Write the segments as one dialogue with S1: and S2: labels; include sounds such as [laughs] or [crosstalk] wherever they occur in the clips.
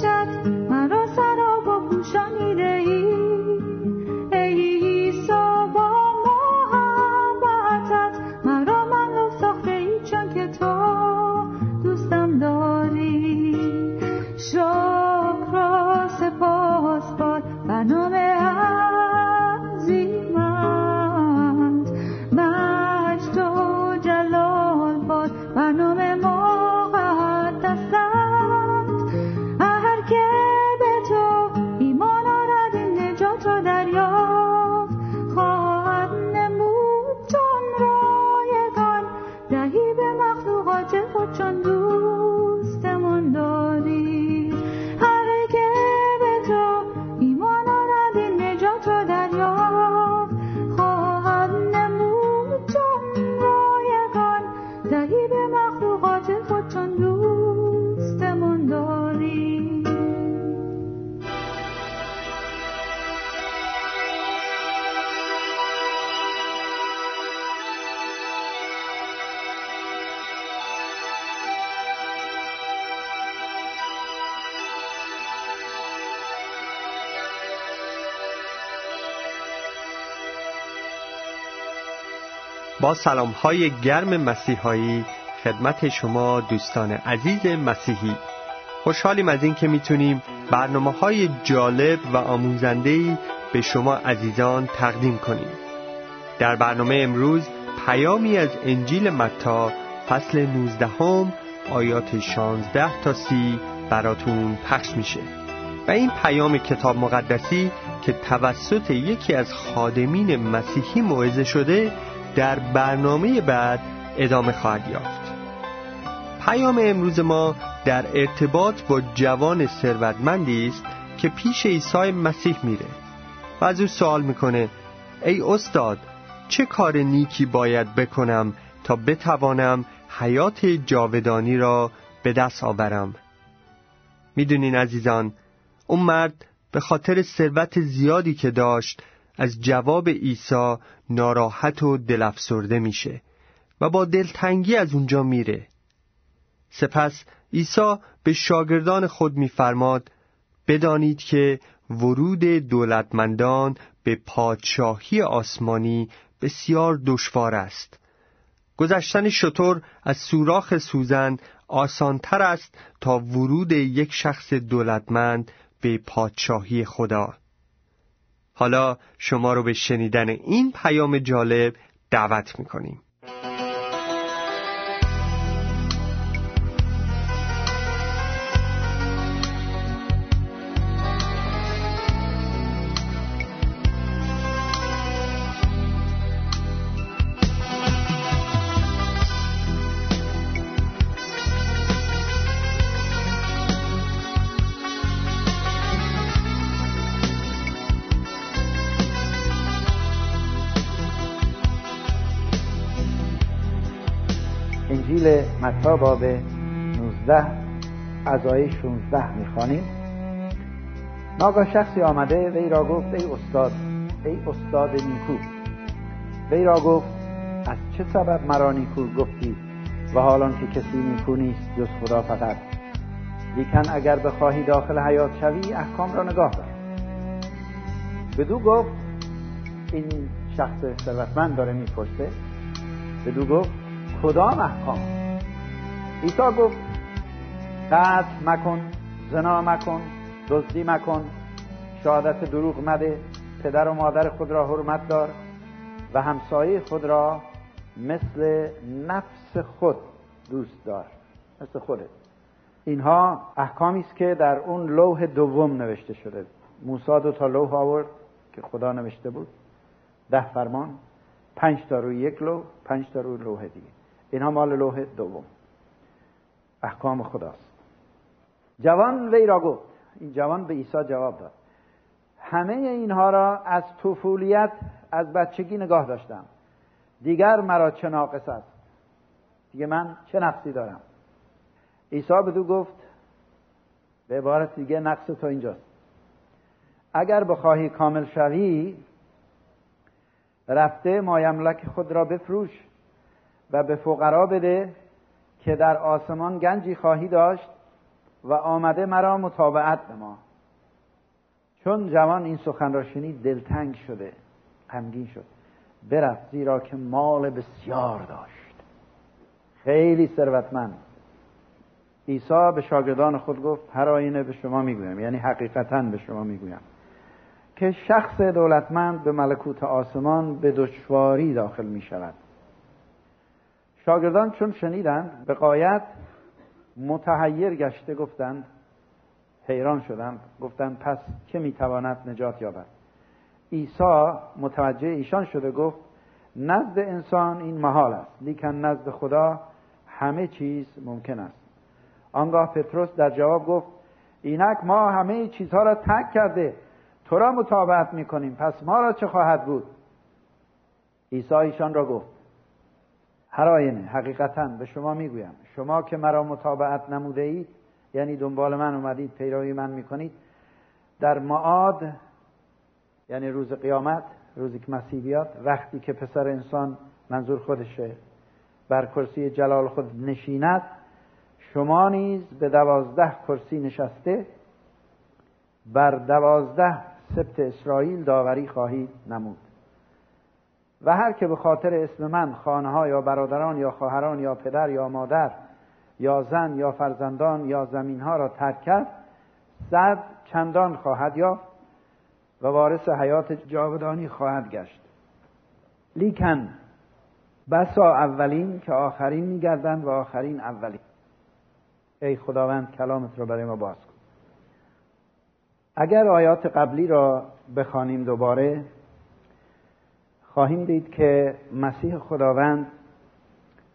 S1: shut با سلام های گرم مسیحایی خدمت شما دوستان عزیز مسیحی. خوشحالیم از اینکه می‌تونیم برنامه های جالب و آموزنده به شما عزیزان تقدیم کنیم. در برنامه امروز پیامی از انجیل متا فصل 19 هم آیات 16 تا 30 براتون پخش میشه. و این پیام کتاب مقدسی که توسط یکی از خادمین مسیحی موعظه شده در برنامه بعد ادامه خواهد یافت. پیام امروز ما در ارتباط با جوان ثروتمندی است که پیش عیسی مسیح میره و از او سوال می‌کنه ای استاد چه کار نیکی باید بکنم تا بتوانم حیات جاودانی را به دست آورم؟ می‌دونین عزیزان اون مرد به خاطر ثروت زیادی که داشت از جواب عیسی ناراحت و دلافسرده میشه و با دلتنگی از اونجا میره. سپس عیسی به شاگردان خود میفرماد بدانید که ورود دولتمندان به پادشاهی آسمانی بسیار دشوار است. گذشتن شطور از سوراخ سوزن آسانتر است تا ورود یک شخص دولتمند به پادشاهی خدا. حالا شما رو به شنیدن این پیام جالب دعوت می‌کنیم.
S2: انجیل متا باب 19 از آیه 16 می‌خوانیم. ناگاه شخصی آمده وی را گفت ای استاد ای استاد نیکو. وی را گفت از چه سبب مرا نیکو گفتی و حالان که کسی نیکو نیست جز خدا فقط؟ لیکن اگر بخواهی داخل حیات شوی احکام را نگاه دار بدو گفت این شخص ثروتمند داره می‌پرسه. بدو گفت کدام احکام عیسی گفت قتل مکن زنا مکن دزدی مکن شهادت دروغ مده پدر و مادر خود را حرمت دار و همسایه خود را مثل نفس خود دوست دار. مثل خودت. اینها احکامی است که در اون لوح دوم نوشته شده. موسی دو تا لوح آورد که خدا نوشته بود. ده فرمان پنج تا روی یک لوح پنج تا روی لوح دیگه. اینها مال لوح دوم. احکام خداست. جوان وی را گفت. این جوان به عیسی جواب داد. همه اینها را از طفولیت از بچگی نگاه داشتم. دیگر مرا چه ناقص است؟ دیگه من چه نقصی دارم؟ عیسی به دو گفت به عبارت دیگه نقص تو اینجاست. اگر بخواهی کامل شوی رفته مایملک خود را بفروش. و به فقرا بده که در آسمان گنجی خواهی داشت و آمده مرا مطابعت به ما چون جوان این سخن را شنید دلتنگ شده غمگین شد. برفت زیرا که مال بسیار داشت. خیلی ثروتمند. عیسی به شاگردان خود گفت هر آینه به شما می‌گویم. یعنی حقیقتا به شما می‌گویم. که شخص دولتمند به ملکوت آسمان به دشواری داخل می شود شاگردان چون شنیدند به قایت متحیر گشته گفتند حیران شدند. گفتند پس که می‌تواند نجات یابد؟ عیسی متوجه ایشان شده گفت نزد انسان این محال است لیکن نزد خدا همه چیز ممکن است. آنگاه پتروس در جواب گفت اینک ما همه چیزها را تک کرده تو را مطابقت می‌کنیم پس ما را چه خواهد بود؟ عیسی ایشان را گفت هر آینه حقیقتا به شما می‌گویم. شما که مرا مطابقت نموده اید یعنی دنبال من اومدید پیروی من می‌کنید در معاد یعنی روز قیامت روزی که مسیح بیاد وقتی که پسر انسان منظور خودشه بر کرسی جلال خود نشیند شما نیز به دوازده کرسی نشسته بر دوازده سبت اسرائیل داوری خواهید نمود. و هر که به خاطر اسم من خانه ها یا برادران یا خواهران یا پدر یا مادر یا زن یا فرزندان یا زمین ها را ترک کرد صد چندان خواهد یا و وارث حیات جاودانی خواهد گشت. لیکن بسا اولین که آخرین میگردند و آخرین اولین. ای خداوند کلامت را برای ما باز کن. اگر آیات قبلی را بخوانیم دوباره خواهیم دید که مسیح خداوند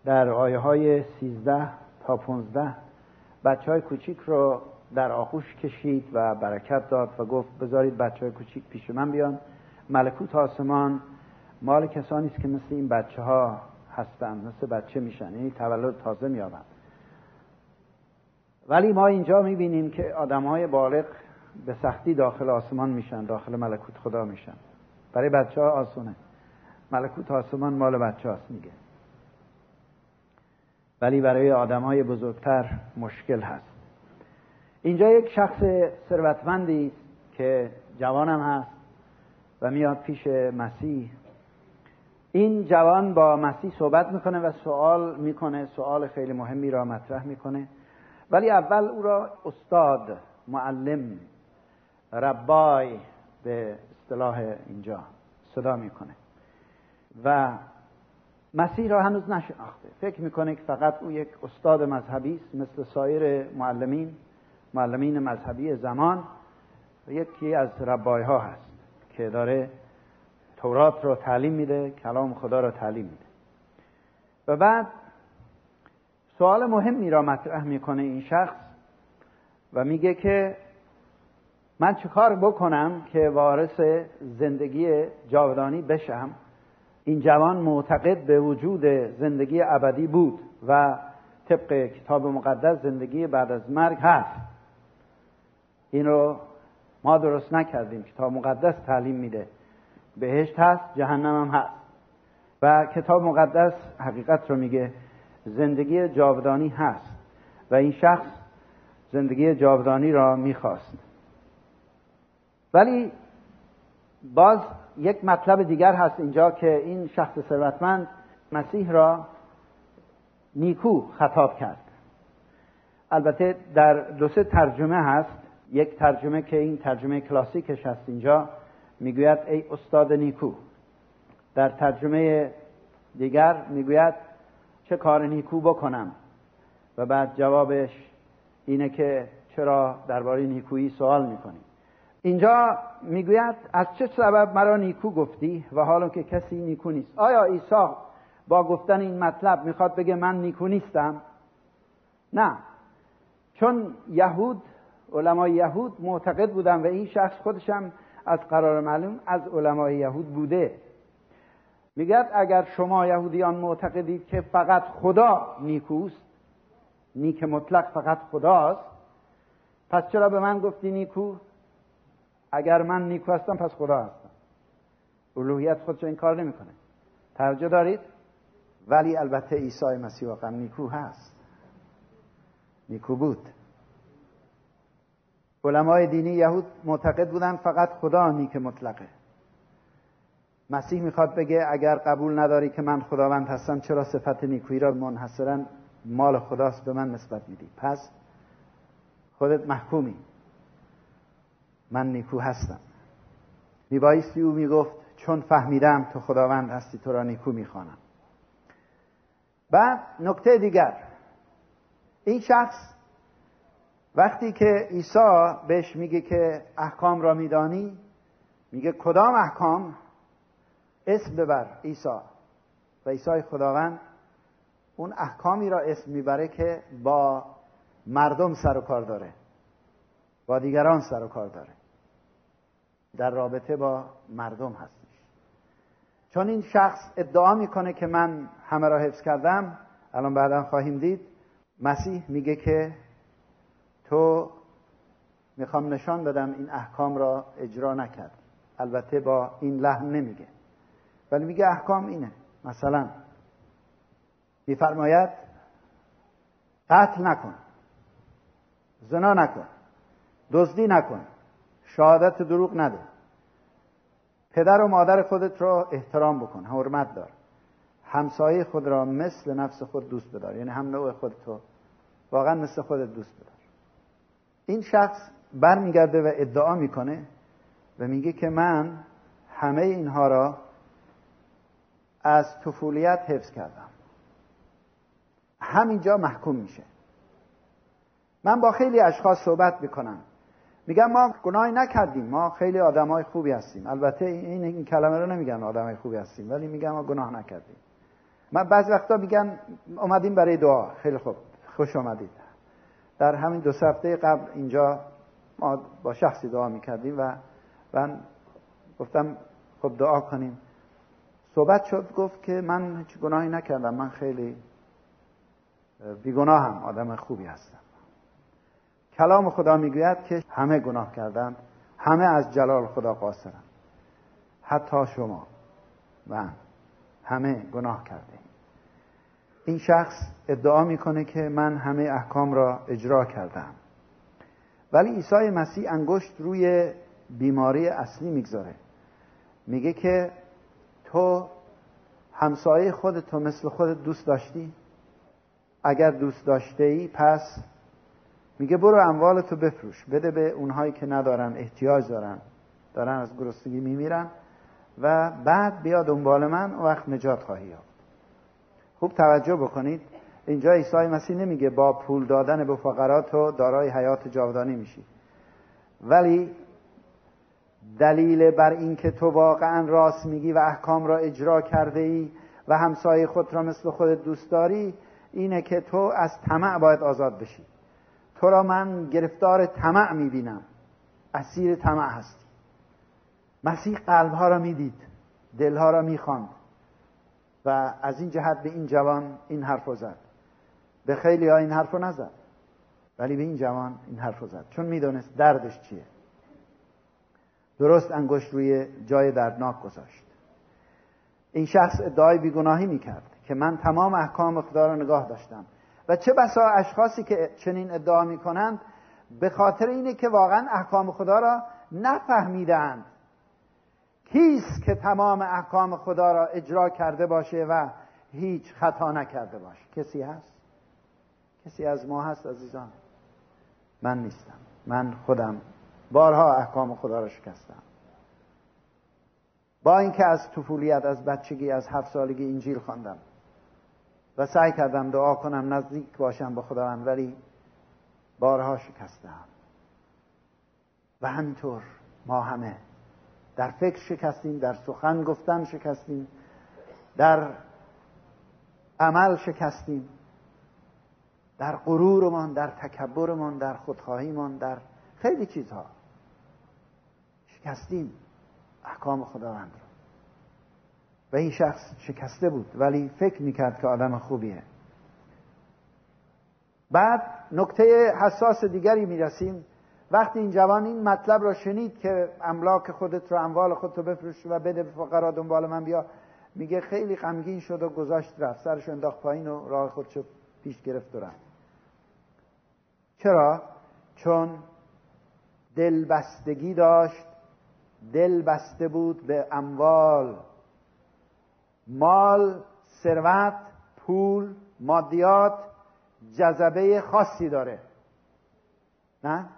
S2: در آیه های سیزده تا پونزده بچه های کوچیک رو در آغوش کشید و برکت داد و گفت بذارید بچه های کوچیک پیش من بیان. ملکوت آسمان مال کسانی است که مثل این بچه ها هستند مثل بچه میشن یعنی تولد تازه میابند ولی ما اینجا می‌بینیم که آدم های بالغ به سختی داخل آسمان میشن داخل ملکوت خدا میشن. برای بچه ها آسونه. ملکوت آسمان مال بچه هاست میگه. ولی برای آدم های بزرگتر مشکل هست. اینجا یک شخص ثروتمندی که جوانم هست و میاد پیش مسیح. این جوان با مسیح صحبت می‌کنه و سوال می‌کنه سوال خیلی مهمی را مطرح می‌کنه. ولی اول او را استاد معلم ربای به اصطلاح اینجا صدا می‌کنه. و مسیح را هنوز نشناخته. فکر می‌کنه که فقط او یک استاد مذهبی است مثل سایر معلمین معلمین مذهبی زمان. یکی از ربای ها هست که داره تورات رو تعلیم میده کلام خدا رو تعلیم میده. و بعد سوال مهمی را مطرح می‌کنه این شخص و میگه که من چه کار بکنم که وارث زندگی جاودانی بشم؟ این جوان معتقد به وجود زندگی ابدی بود و طبق کتاب مقدس زندگی بعد از مرگ هست. این رو ما درست نکردیم. کتاب مقدس تعلیم میده. بهشت هست جهنم هم هست. و کتاب مقدس حقیقت رو میگه زندگی جاودانی هست و این شخص زندگی جاودانی را می‌خواست. ولی باز یک مطلب دیگر هست اینجا که این شخص ثروتمند مسیح را نیکو خطاب کرد. البته در دو سه ترجمه هست. یک ترجمه که این ترجمه کلاسیکش هست اینجا می‌گوید ای استاد نیکو. در ترجمه دیگر می‌گوید چه کار نیکو بکنم؟ و بعد جوابش اینه که چرا درباره نیکویی سوال می‌کنی اینجا می‌گوید از چه سبب مرا نیکو گفتی و حالا که کسی نیکو نیست؟ آیا عیسی با گفتن این مطلب می‌خواد بگه من نیکو نیستم؟ نه. چون یهود علمای یهود معتقد بودن و این شخص خودشم از قرار معلوم از علمای یهود بوده. میگد اگر شما یهودیان معتقدید که فقط خدا نیکوست نیک مطلق فقط خداست پس چرا به من گفتی نیکو؟ اگر من نیکو هستم پس خدا هستم. الوهیت خودش این کار نمی‌کنه. توجه دارید؟ ولی البته عیسی مسیح واقعا نیکو هست. نیکو بود. علمای دینی یهود معتقد بودن فقط خدا نیک مطلقه. مسیح می‌خواد بگه اگر قبول نداری که من خداوند هستم چرا صفت نیکویی را منحصرا مال خداست به من نسبت میدی؟ پس خودت محکومی. من نیکو هستم. میبایستی او می‌گفت چون فهمیدم تو خداوند هستی تو را نیکو می‌خوانم. بعد نکته دیگر. این شخص وقتی که عیسی بهش میگه که احکام را میدانی میگه کدام احکام؟ اسم ببر عیسی. و عیسی خداوند اون احکامی را اسم می‌بره که با مردم سر و کار داره با دیگران سر و کار داره. در رابطه با مردم هستش. چون این شخص ادعا می‌کنه که من همه را حفظ کردم الان بعدا خواهیم دید مسیح میگه که تو می‌خوام نشان بدم این احکام را اجرا نکرد. البته با این لحن نمیگه. ولی میگه احکام اینه. مثلا میفرماید قتل نکن زنا نکن دزدی نکن شهادت دروغ نده. پدر و مادر خودت را احترام بکن حرمت دار. همسایه خود را مثل نفس خود دوست بدار یعنی هم نوع خودتو واقعا مثل خودت دوست بدار. این شخص برمیگرده و ادعا می‌کنه و میگه که من همه اینها را از طفولیت حفظ کردم. همینجا محکوم میشه. من با خیلی اشخاص صحبت می‌کنم. میگم ما گناهی نکردیم. ما خیلی آدمای خوبی هستیم. البته این, این کلمه رو نمیگن آدمای خوبی هستیم ولی میگم ما گناه نکردیم. من بعض وقتا میگن اومدیم برای دعا. خیلی خوب. خوش آمدید در همین دو هفته قبل اینجا ما با شخصی دعا می‌کردیم و من گفتم خب دعا کنیم. صحبت شد گفت که من هیچ گناهی نکردم. من خیلی بیگناهم. آدم خوبی هستم. کلام خدا می‌گوید که همه گناه کردند همه از جلال خدا قاصرند حتی شما و همه گناه کرده این شخص ادعا می‌کنه که من همه احکام را اجرا کردم. ولی عیسی مسیح انگشت روی بیماری اصلی می‌گذاره. میگه که تو همسایه خودتو مثل خودت دوست داشتی؟ اگر دوست داشته ای پس میگه برو اموالتو بفروش. بده به اونهایی که ندارن احتیاج دارن. دارن از گرسنگی میمیرن و بعد بیا دنبال من و وقت نجات خواهی یافت. خوب توجه بکنید. اینجا عیسی مسیح نمیگه با پول دادن به فقرا تو دارای حیات جاودانی میشی. ولی دلیل بر اینکه تو واقعا راست میگی و احکام را اجرا کرده ای و همسایه خود را مثل خودت دوست داری اینه که تو از طمع باید آزاد بشی. تو را من گرفتار طمع می‌بینم. اسیر طمع هستی. مسیح قلبها را می‌دید دلها را می‌خواند و از این جهت به این جوان این حرف زد. به خیلی ها این حرف نزد ولی به این جوان این حرف زد. چون می‌دونست دردش چیه. درست انگشت روی جای دردناک گذاشت. این شخص ادعای بیگناهی می‌کرد که من تمام احکام خدا را نگاه داشتم. و چه بسا اشخاصی که چنین ادعا می‌کنند به خاطر اینه که واقعا احکام خدا را نفهمیدند. کیست که تمام احکام خدا را اجرا کرده باشه و هیچ خطا نکرده باشه؟ کسی هست؟ کسی از ما هست عزیزان؟ من نیستم. من خودم. بارها احکام خدا را شکستم. با اینکه از طفولیت از بچگی از هفت سالگی انجیل خواندم. و سعی کردم دعا کنم نزدیک باشم به خداوند ولی بارها شکستم. و همینطور ما همه در فکر شکستیم در سخن گفتن شکستیم در عمل شکستیم در غرورمان در تکبرمان در خودخواهیمان در خیلی چیزها شکستیم احکام خداوند رو. و این شخص شکسته بود ولی فکر می‌کرد که آدم خوبیه. بعد نکته حساس دیگری می‌رسیم. وقتی این جوان این مطلب را شنید که املاک خودت رو اموال خودت رو بفروش و بده به فقرا دنبال من بیا میگه خیلی غمگین شد و گذاشت رفت. سرش انداخت پایین و راه خودشو پیش گرفت و رفت. چرا؟ چون دلبستگی داشت دل بسته بود به اموال. مال ثروت پول مادیات جذبه خاصی داره. نه؟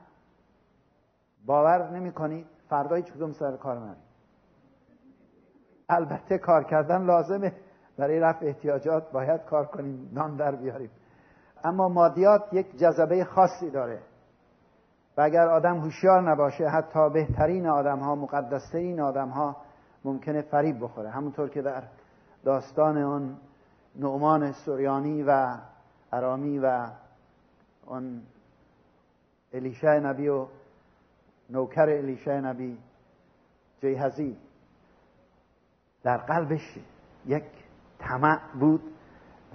S2: باور نمی کنید فردا هیچ کدوم سر کار من البته کار کردن لازمه. برای رفع احتیاجات باید کار کنیم نان در بیاریم. اما مادیات یک جذبه خاصی داره. و اگر آدم هوشیار نباشه حتی بهترین آدم ها مقدسترین آدم ها ممکنه فریب بخوره. همونطور که در داستان اون نعمان سوریانی و ارامی و اون الیشه نبی و نوکر الیشه نبی جیهزی در قلبش یک طمع بود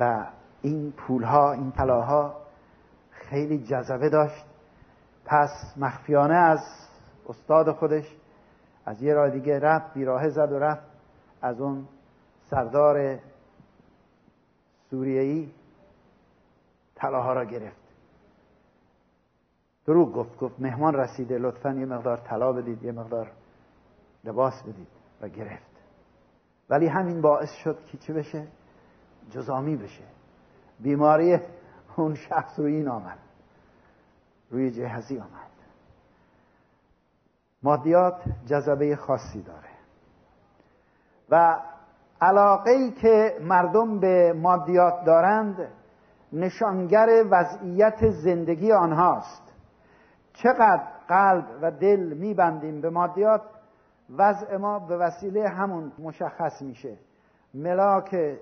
S2: و این پولها این طلاها خیلی جذبه داشت. پس مخفیانه از استاد خودش از یه راه دیگه رفت بیراه زد و رفت از اون سردار سوریهی طلاها را گرفت. دروغ گفت گفت مهمان رسیده لطفا یه مقدار طلا بدید یه مقدار لباس بدید و گرفت. ولی همین باعث شد که چه بشه؟ جزامی بشه. بیماری اون شخص روی این آمد. روی جهزی آمد. مادیات جذبه خاصی داره. و علاقه ای که مردم به مادیات دارند نشانگر وضعیت زندگی آنهاست. چقدر قلب و دل میبندیم به مادیات وضع ما به وسیله همون مشخص میشه. ملاک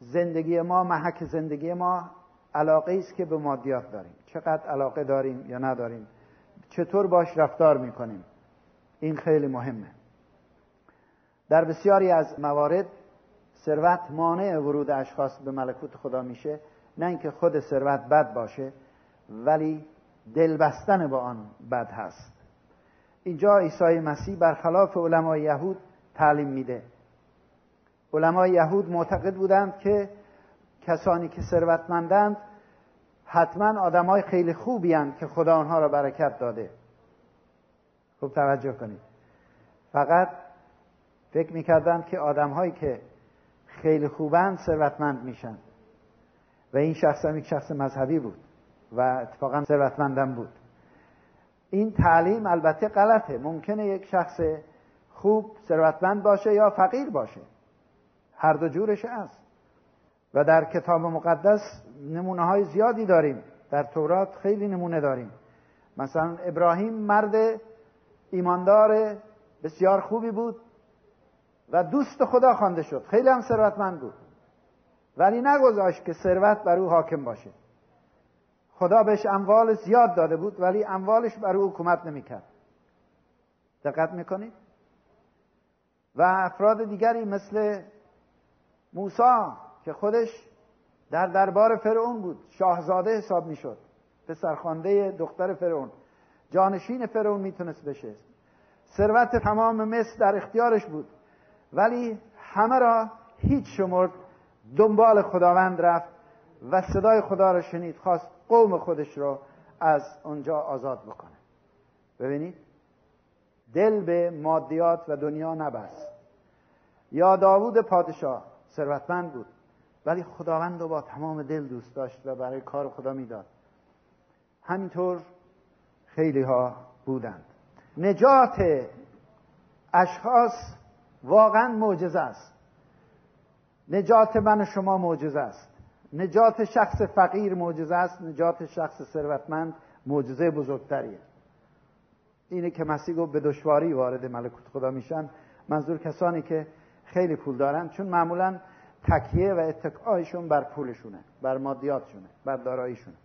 S2: زندگی ما محک زندگی ما علاقه است که به مادیات داریم. چقدر علاقه داریم یا نداریم؟ چطور باش رفتار می‌کنیم؟ این خیلی مهمه. در بسیاری از موارد ثروت مانع ورود اشخاص به ملکوت خدا میشه. نه اینکه خود ثروت بد باشه ولی دل بستن با آن بد هست. اینجا عیسی مسیح برخلاف علمای یهود تعلیم میده. علمای یهود معتقد بودند که کسانی که ثروتمندند حتما آدمای خیلی خوبی هستند که خدا آنها را برکت داده. خوب توجه کنید. فقط فکر می‌کردند که آدمهایی که خیلی خوبند ثروتمند میشن. و این شخص هم یک شخص مذهبی بود و اتفاقا ثروتمندم بود. این تعلیم البته غلطه. ممکنه یک شخص خوب ثروتمند باشه یا فقیر باشه. هر دو جورش است و در کتاب مقدس نمونه های زیادی داریم. در تورات خیلی نمونه داریم. مثلا ابراهیم مرد ایماندار بسیار خوبی بود. و دوست خدا خوانده شد. خیلی هم ثروتمند بود. ولی نگذاشت که ثروت بر او حاکم باشه. خدا بهش اموال زیاد داده بود ولی اموالش بر او حکومت نمی‌کرد. دقت می‌کنید؟ و افراد دیگری مثل موسا که خودش در دربار فرعون بود شاهزاده حساب می‌شد. پسرخوانده دختر فرعون. جانشین فرعون می‌تونست بشه. ثروت تمام مصر در اختیارش بود. ولی همه را هیچ شمرد دنبال خداوند رفت و صدای خدا را شنید خواست قوم خودش را از اونجا آزاد بکنه. ببینید دل به مادیات و دنیا نبست. یا داوود پادشاه ثروتمند بود ولی خداوند رو با تمام دل دوست داشت و برای کار خدا می‌داد. همینطور خیلی ها بودند. نجات اشخاص واقعا معجزه است. نجات من و شما معجزه است. نجات شخص فقیر معجزه است. نجات شخص ثروتمند معجزه بزرگتریه. اینه که مسیح گفت به دشواری وارد ملکوت خدا میشن. منظور کسانی که خیلی پول دارن چون معمولا تکیه و اتکایشون بر پولشونه بر مادیاتشونه بر داراییشونه.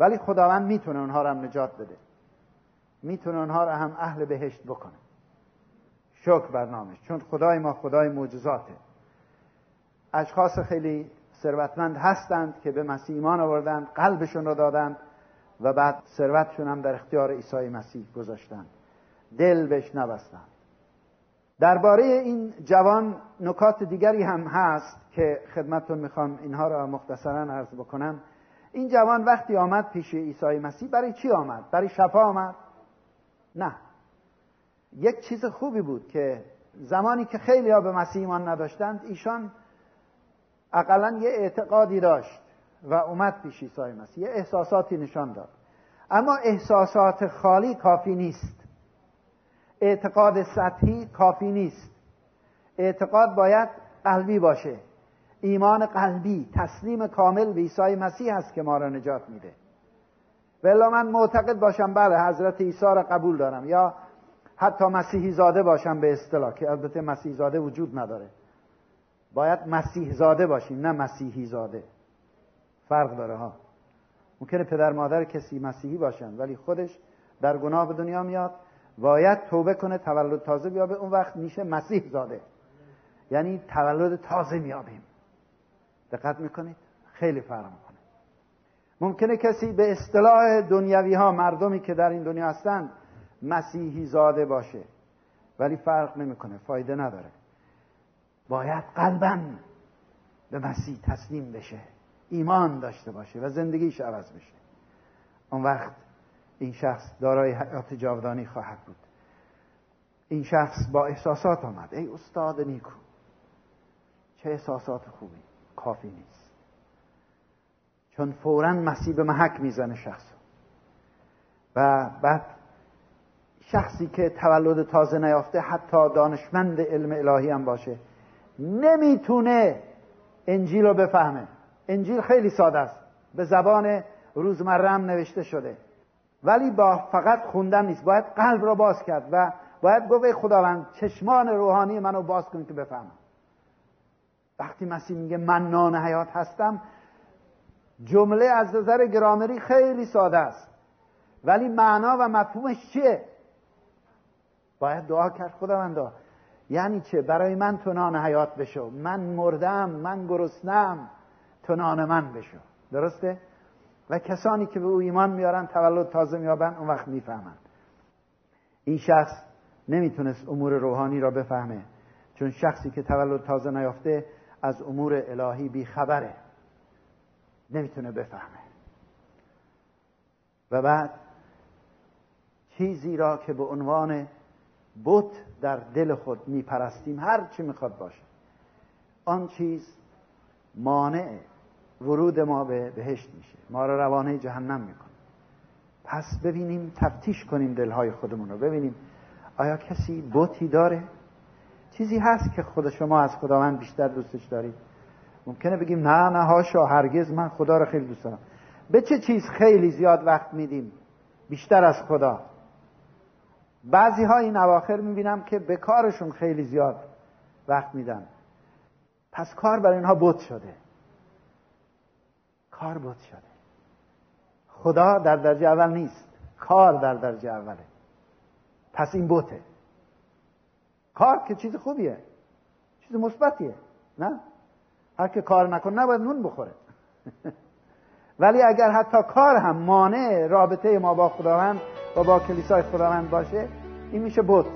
S2: ولی خداوند می‌تونه اونها رو هم نجات بده. می‌تونه اونها رو هم اهل بهشت بکنه. شکر برنامه چون خدای ما خدای معجزاته. اشخاص خیلی ثروتمند هستند که به مسیح ایمان آوردند قلبشون رو دادند و بعد ثروتشون هم در اختیار عیسی مسیح گذاشتند. دل بهش نبستند. درباره این جوان نکات دیگری هم هست که خدمتتون می‌خوام اینها را مختصرا عرض بکنم. این جوان وقتی آمد پیش عیسی مسیح برای چی آمد؟ برای شفا آمد؟ نه. یک چیز خوبی بود که زمانی که خیلی ها به مسیح ایمان نداشتند ایشان اقلا یه اعتقادی داشت و اومد پیش عیسی مسیح یه احساساتی نشان داد. اما احساسات خالی کافی نیست. اعتقاد سطحی کافی نیست. اعتقاد باید قلبی باشه. ایمان قلبی تسلیم کامل به عیسی مسیح هست که ما را نجات میده. ولی من معتقد باشم بله حضرت عیسی را قبول دارم. یا حتی مسیحی زاده باشم به اصطلاح که البته مسیحی زاده وجود نداره. باید مسیح زاده باشیم نه مسیحی زاده فرق داره ها. ممکنه پدر مادر کسی مسیحی باشن ولی خودش در گناه به دنیا میاد باید توبه کنه تولد تازه بیابه. اون وقت میشه مسیح زاده یعنی تولد تازه میابیم. دقت می‌کنید؟ خیلی فرق می‌کنه. ممکنه کسی به اصطلاح دنیوی ها مردمی که در این دنیا هستند مسیحی زاده باشه. ولی فرق نمی‌کنه فایده نداره. باید قلبا به مسیح تسلیم بشه ایمان داشته باشه و زندگیش عوض بشه. اون وقت این شخص دارای حیات جاودانی خواهد بود. این شخص با احساسات آمد. ای استاد نیکو چه احساسات خوبی؟ کافی نیست. چون فورا مسیح به محک می‌زنه شخص و بعد شخصی که تولد تازه نیافته حتی دانشمند علم الهی هم باشه. نمی‌تونه انجیل رو بفهمه. انجیل خیلی ساده است. به زبان روزمره نوشته شده. ولی با فقط خوندن نیست. باید قلب را باز کرد و باید گفت خداوند چشمان روحانی منو باز کنید که بفهمم. وقتی مسیح میگه من نان حیات هستم جمله از نظر گرامری خیلی ساده است. ولی معنا و مفهومش چیه؟ باید دعا کرد خداوندا یعنی چه؟ برای من تو نان حیات بشو. من مردم من گرسنم تو نان من بشو. درسته؟ و کسانی که به او ایمان میارن تولد تازه میابن اون وقت می‌فهمن. این شخص نمی‌تونست امور روحانی را بفهمه چون شخصی که تولد تازه نیافته از امور الهی بیخبره. نمی‌تونه بفهمه. و بعد چیزی را که به عنوان بت در دل خود میپرستیم هر چی می‌خواد باشه. آن چیز مانع ورود ما به بهشت میشه. ما را روانه جهنم می‌کنه. پس ببینیم تفتیش کنیم دلهای خودمون رو. ببینیم آیا کسی بوتی داره؟ چیزی هست که خود شما از خداوند بیشتر دوستش دارید. ممکنه بگیم نه نه هاشا هرگز. من خدا رو خیلی دوست دارم. به چه چیز خیلی زیاد وقت میدیم؟ بیشتر از خدا. بعضی ها این اواخر می‌بینم که به کارشون خیلی زیاد وقت میدن. پس کار برای اینها بوت شده. کار بود شده. خدا در درجه اول نیست. کار در درجه اوله. پس این بوته کار که چیز خوبیه. چیز مثبتیه. نه؟ هر که کار نکنه نباید نون بخوره. [laughs] ولی اگر حتی کار هم مانع رابطه ما با خداوند و با کلیسای خداوند باشه این میشه بوت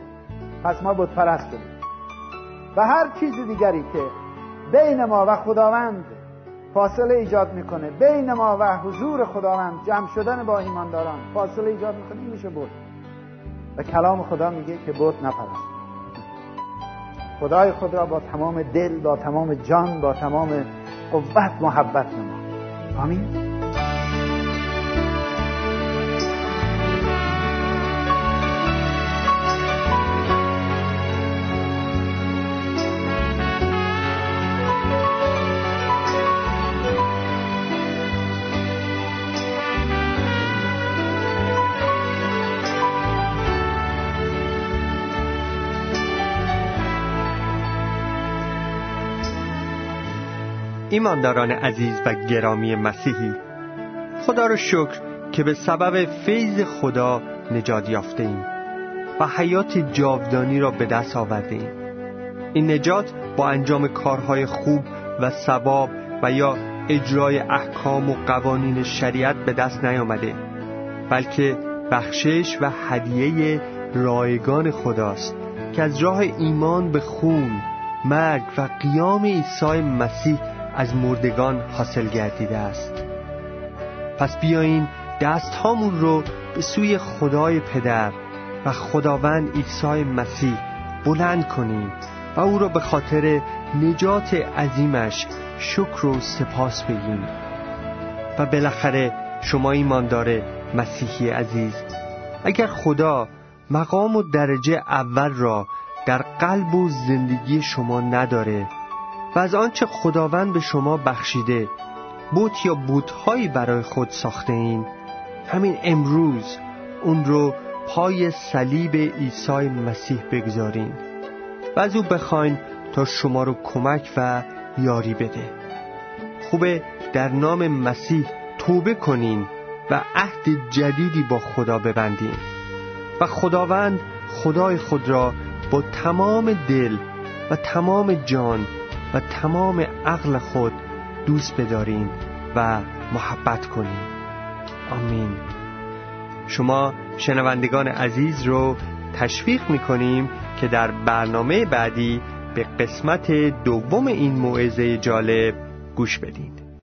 S2: پس ما بوت پرست شدیم. و هر چیز دیگری که بین ما و خداوند فاصله ایجاد می‌کنه بین ما و حضور خداوند جمع شدن با ایمانداران فاصله ایجاد می‌کنه این میشه بود و کلام خدا میگه که بود نپرست. خدای خود را با تمام دل با تمام جان با تمام قوت محبت نما. آمین.
S1: ایمانداران عزیز و گرامی مسیحی خدا را شکر که به سبب فیض خدا نجات یافته ایم و حیات جاودانی را به دست آورده ایم این نجات با انجام کارهای خوب و ثواب و یا اجرای احکام و قوانین شریعت به دست نیامده بلکه بخشش و هدیه رایگان خداست که از راه ایمان به خون مرگ و قیام عیسی مسیح از مردگان حاصل گردیده است. پس بیاییم دست هامون رو به سوی خدای پدر و خداوند عیسی مسیح بلند کنیم و او را به خاطر نجات عظیمش شکر و سپاس بگیم. و بالاخره شما ایماندار مسیحی عزیز اگر خدا مقام و درجه اول را در قلب و زندگی شما نداره و از آنچه خداوند به شما بخشیده بوت یا بوتهایی برای خود ساخته این همین امروز اون رو پای صلیب عیسی مسیح بگذارین و از او بخواین تا شما رو کمک و یاری بده. خوبه در نام مسیح توبه کنین و عهد جدیدی با خدا ببندین و خداوند خدای خود را با تمام دل و تمام جان و تمام عقل خود دوست بدارین و محبت کنین آمین. شما شنوندگان عزیز رو تشویق می‌کنیم که در برنامه بعدی به قسمت دوم این موعظه جالب گوش بدید.